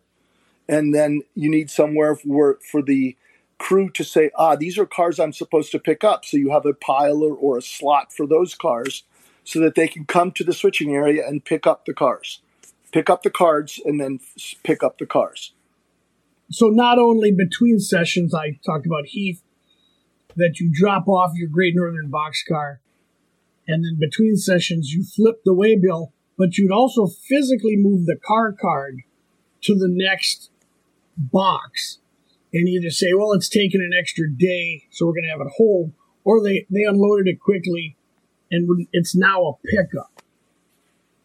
and then you need somewhere for for the crew to say, ah, these are cars I'm supposed to pick up. So you have a pile or, or a slot for those cars so that they can come to the switching area and pick up the cars, pick up the cards, and then pick up the cars. So not only between sessions, I talked about Heath, that you drop off your Great Northern boxcar, and then between sessions you flip the waybill, but you'd also physically move the car card to the next box and either say, well, it's taken an extra day, so we're going to have it hold, or they, they unloaded it quickly and it's now a pickup.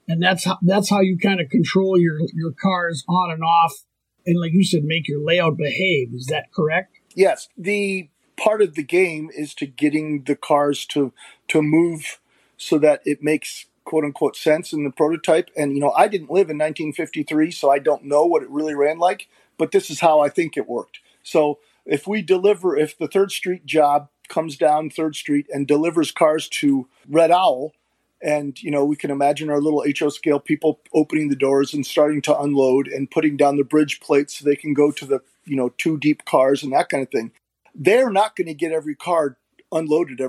And that's how, that's how you kind of control your, your cars on and off. And like you said, make your layout behave. Is that correct? Yes. The part of the game is to getting the cars to, to move so that it makes quote unquote sense in the prototype. And, you know, I didn't live in 1953, so I don't know what it really ran like, but this is how I think it worked. So if we deliver, if the Third Street job comes down Third Street and delivers cars to Red Owl, and you know we can imagine our little HO scale people opening the doors and starting to unload and putting down the bridge plates so they can go to the you know two deep cars and that kind of thing. They're not going to get every car unloaded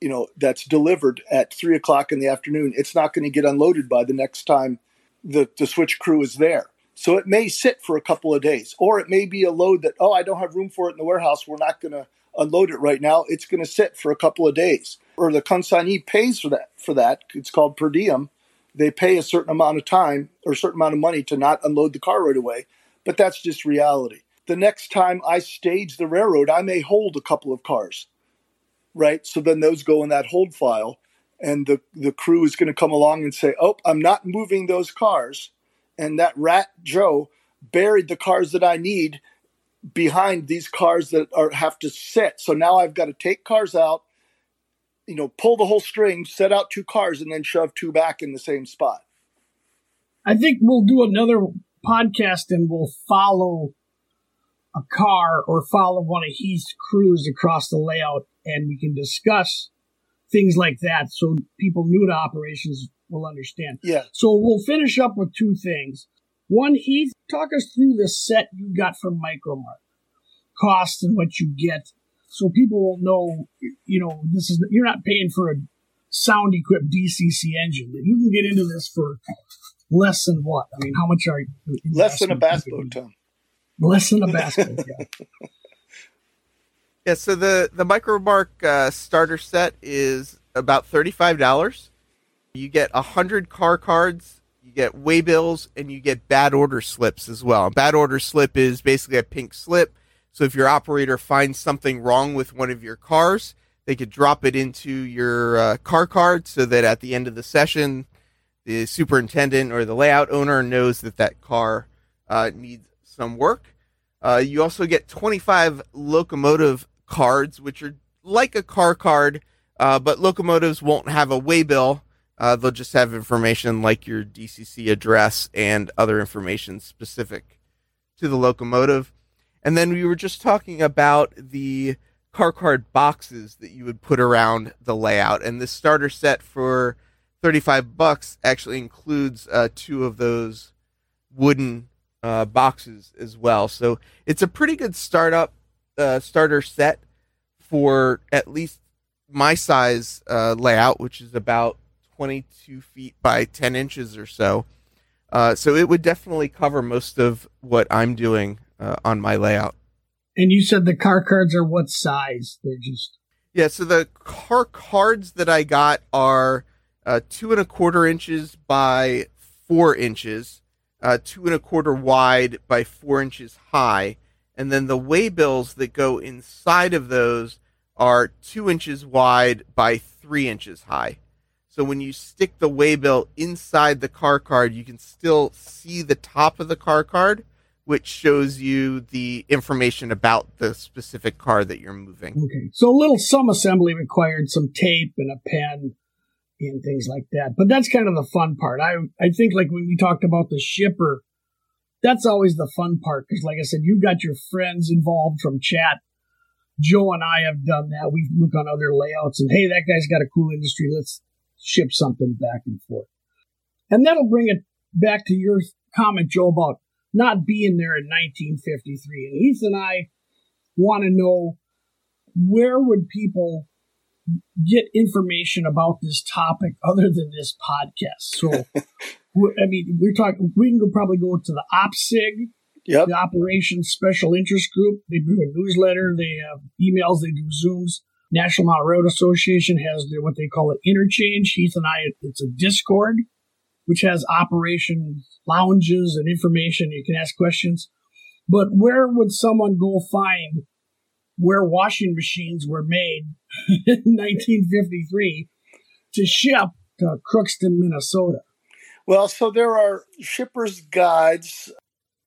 you know that's delivered at three o'clock in the afternoon. It's not going to get unloaded by the next time the the switch crew is there. So it may sit for a couple of days, or it may be a load that, oh, I don't have room for it in the warehouse. We're not going to unload it right now. It's going to sit for a couple of days. Or the consignee pays for that. For that, it's called per diem. They pay a certain amount of time or a certain amount of money to not unload the car right away. But that's just reality. The next time I stage the railroad, I may hold a couple of cars, right? So then those go in that hold file, and the the crew is going to come along and say, "Oh, I'm not moving those cars." And that rat Joe buried the cars that I need behind these cars that are have to sit. So now I've got to take cars out, you know, pull the whole string, set out two cars, and then shove two back in the same spot. I think we'll do another podcast and we'll follow a car or follow one of Heath's crews across the layout and we can discuss things like that so people new to operations will understand. Yeah. So we'll finish up with two things. One, Heath, talk us through the set you got from Micro-Mark, cost and what you get, so people will know. You know, this is you're not paying for a sound equipped DCC engine. You can get into this for less than what? I mean, how much are you? Less than a bass boat, Tom. Less than a bass boat. Yeah. yeah. So the the Micro-Mark uh, starter set is about thirty five dollars. You get a hundred car cards, you get waybills, and you get bad order slips as well. A bad order slip is basically a pink slip. So if your operator finds something wrong with one of your cars, they could drop it into your uh, car card so that at the end of the session, the superintendent or the layout owner knows that that car uh, needs some work. Uh, you also get 25 locomotive cards, which are like a car card, uh, but locomotives won't have a waybill uh, they'll just have information like your DCC address and other information specific to the locomotive. And then we were just talking about the car card boxes that you would put around the layout. And this starter set for 35 bucks actually includes uh, two of those wooden uh, boxes as well. So it's a pretty good startup uh, starter set for at least my size uh, layout, which is about 22 feet by 10 inches or so. Uh, so it would definitely cover most of what I'm doing uh, on my layout. And you said the car cards are what size? They're just. Yeah, so the car cards that I got are uh, two and a quarter inches by four inches, uh, two and a quarter wide by four inches high. And then the waybills that go inside of those are two inches wide by three inches high. So when you stick the waybill inside the car card, you can still see the top of the car card, which shows you the information about the specific car that you're moving. Okay. So a little some assembly required, some tape and a pen and things like that. But that's kind of the fun part. I I think like when we talked about the shipper, that's always the fun part because like I said, you got your friends involved from chat. Joe and I have done that. We've looked on other layouts and hey, that guy's got a cool industry. Let's ship something back and forth. And that'll bring it back to your comment, Joe, about not being there in 1953. And Heath and I want to know where would people get information about this topic other than this podcast. So, I mean, we're talking. We can go, probably go to the OPSIG, Yep. the Operations Special Interest Group. They do a newsletter. They have emails. They do Zooms. National Model Railroad Association has their, what they call an interchange. Heath and I, it's a Discord, which has operation lounges and information. You can ask questions. But where would someone go find where washing machines were made in 1953 to ship to Crookston, Minnesota? Well, so there are shippers guides.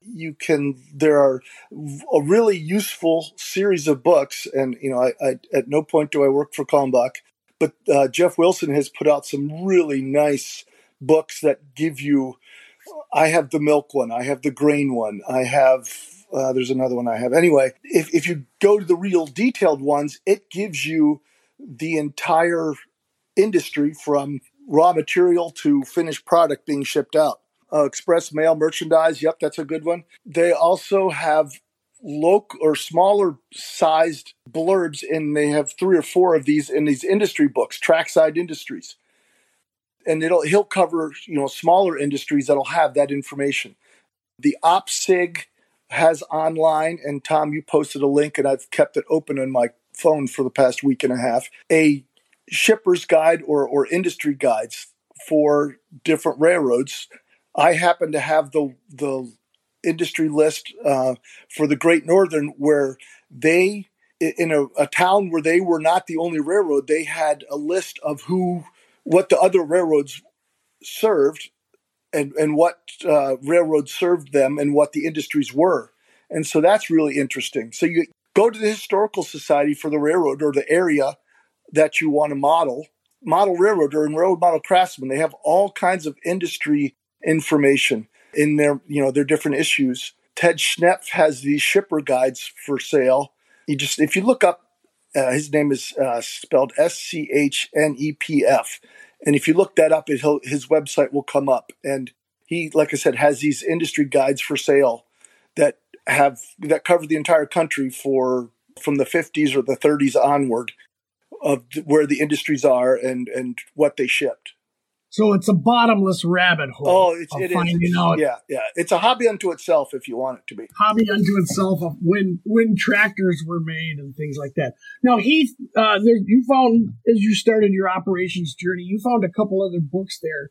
You can. There are a really useful series of books, and you know, I, I at no point do I work for Kalmbach, but uh, Jeff Wilson has put out some really nice books that give you. I have the milk one. I have the grain one. I have. Uh, there's another one I have. Anyway, if if you go to the real detailed ones, it gives you the entire industry from raw material to finished product being shipped out. Uh, express mail merchandise, yep, that's a good one. They also have local or smaller sized blurbs, and they have three or four of these in these industry books, trackside industries. And it'll he'll cover you know smaller industries that'll have that information. The OPSIG has online, and Tom, you posted a link, and I've kept it open on my phone for the past week and a half. A shipper's guide or, or industry guides for different railroads. I happen to have the the industry list uh, for the Great Northern, where they in a, a, town where they were not the only railroad, they had a list of who what the other railroads served and and what uh, railroads served them and what the industries were, and so that's really interesting. So you go to the historical society for the railroad or the area that you want to model. Model railroader and railroad model craftsman, they have all kinds of industry information in their, you know, their different issues. Ted Schnepf has these shipper guides for sale. You just, if you look up, uh, his name is uh, spelled S C H N E P F, and if you look that up, it, his website will come up. And he, like I said, has these industry guides for sale that have that cover the entire country for from the 50s or the 30s onward of where the industries are and and what they shipped. So it's a bottomless rabbit hole. Oh, it's, of it is. finding It's- out yeah, yeah. It's a hobby unto itself if you want it to be. hobby unto itself of when when tractors were made and things like that. Now, Heath, uh, there, you found as you started your operations journey, you found a couple other books there,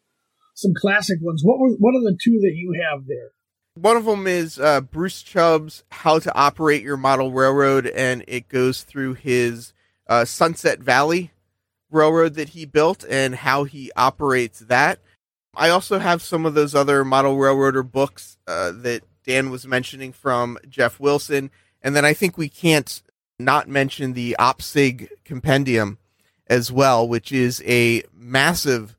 some classic ones. What were what are the two that you have there? One of them is uh, Bruce Chubb's How to Operate Your Model Railroad, and it goes through his uh, Sunset Valley railroad that he built and how he operates that. I also have some of those other model railroader books uh, that Dan was mentioning from Jeff Wilson. And then I think we can't not mention the OPSIG compendium as well, which is a massive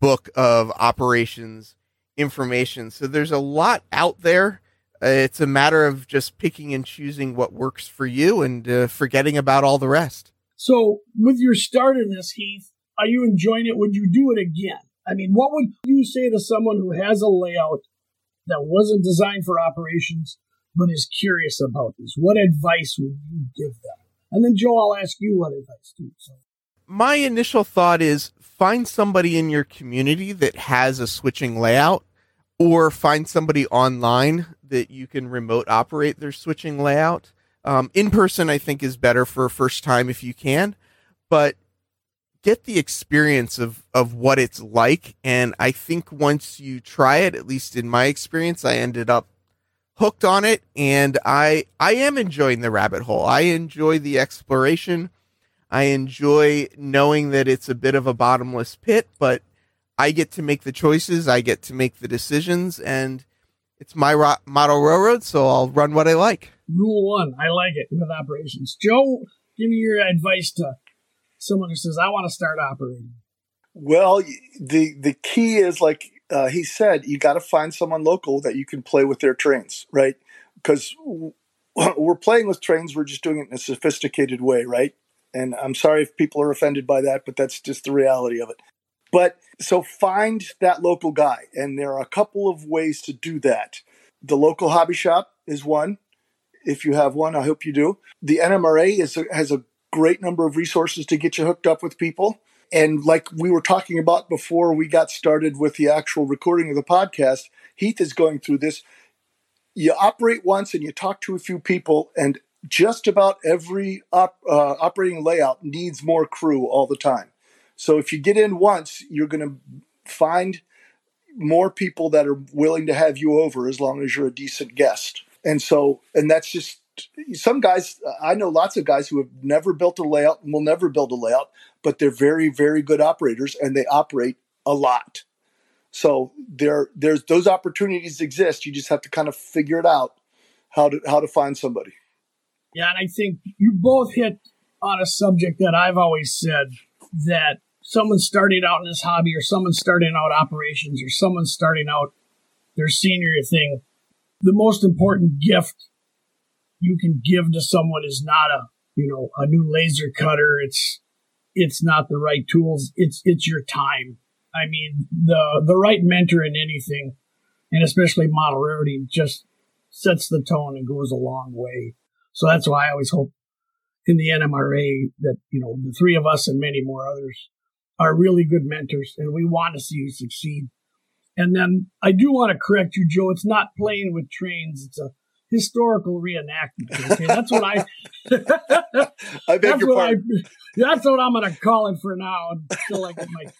book of operations information. So there's a lot out there. Uh, it's a matter of just picking and choosing what works for you and uh, forgetting about all the rest. So, with your start in this, Heath, are you enjoying it? Would you do it again? I mean, what would you say to someone who has a layout that wasn't designed for operations but is curious about this? What advice would you give them? And then, Joe, I'll ask you what advice too. So, my initial thought is find somebody in your community that has a switching layout or find somebody online that you can remote operate their switching layout. Um, in person, I think, is better for a first time if you can, but get the experience of, of what it's like. And I think once you try it, at least in my experience, I ended up hooked on it and I, I am enjoying the rabbit hole. I enjoy the exploration. I enjoy knowing that it's a bit of a bottomless pit, but I get to make the choices. I get to make the decisions and it's my ro- model railroad. So I'll run what I like. rule one, I like it with operations. Joe, give me your advice to someone who says, I want to start operating. Well, the the key is like uh, he said, you got to find someone local that you can play with their trains, right? Because we're playing with trains, we're just doing it in a sophisticated way, right? And I'm sorry if people are offended by that, but that's just the reality of it. But so find that local guy, and there are a couple of ways to do that. The local hobby shop is one. if you have one. I hope you do. The NMRA is a, has a great number of resources to get you hooked up with people. And like we were talking about before we got started with the actual recording of the podcast, Heath is going through this. You operate once and you talk to a few people, and just about every op, uh, operating layout needs more crew all the time. So if you get in once, you're going to find more people that are willing to have you over as long as you're a decent guest. And so, and that's just some guys. I know lots of guys who have never built a layout and will never build a layout, but they're very, very good operators and they operate a lot. So there, there's those opportunities exist. You just have to kind of figure it out how to how to find somebody. Yeah, and I think you both hit on a subject that I've always said that someone starting out in this hobby or someone starting out operations or someone starting out their senior thing, the most important gift you can give to someone is not a you know a new laser cutter. It's it's not the right tools. It's it's your time. I mean the the right mentor in anything, and especially model railroading, just sets the tone and goes a long way. So that's why I always hope in the NMRA that you know the three of us and many more others are really good mentors, and we want to see you succeed. And then I do want to correct you, Joe. It's not playing with trains. It's a historical reenactment. Okay, that's what I. I beg that's your what I. pardon. That's what I'm going to call it for now until I get my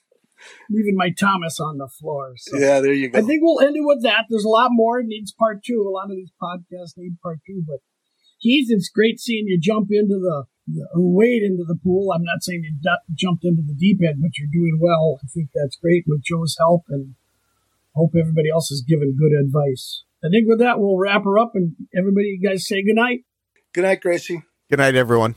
leaving my Thomas on the floor. So Yeah, there you go. I think we'll end it with that. There's a lot more. It needs part two. A lot of these podcasts need part two. But Keith, it's great seeing you jump into the, wade into the pool. I'm not saying you du- jumped into the deep end, but you're doing well. I think that's great with Joe's help, and hope everybody else is giving good advice. I think with that, we'll wrap her up, and everybody, you guys say good night. Good night, Gracie. Good night, everyone.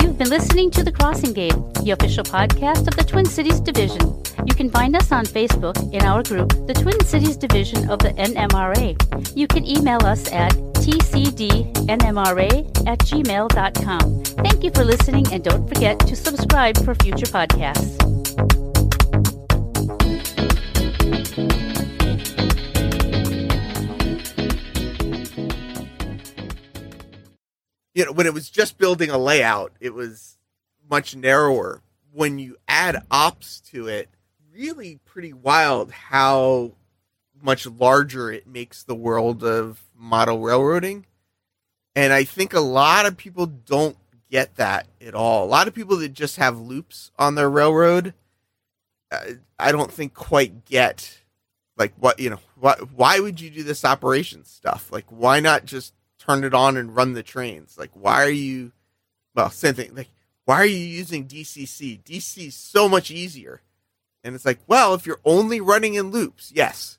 You've been listening to The Crossing Gate, the official podcast of the Twin Cities Division. You can find us on Facebook in our group, the Twin Cities Division of the NMRA. You can email us at tcdnmra at gmail.com. Thank you for listening, and don't forget to subscribe for future podcasts. you know, when it was just building a layout, it was much narrower. When you add ops to it, really pretty wild how much larger it makes the world of model railroading. And I think a lot of people don't get that at all. A lot of people that just have loops on their railroad, uh, I don't think quite get like what, you know, why, why would you do this operations stuff? Like, why not just turn it on and run the trains. Like, why are you? Well, same thing. Like, why are you using DCC? DC is so much easier. And it's like, well, if you're only running in loops, yes.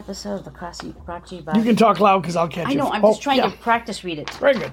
Episode of The Crossing brought to you by. You can talk loud because I'll catch I you. know, I'm Oh, just trying yeah. to practice read it. Very good.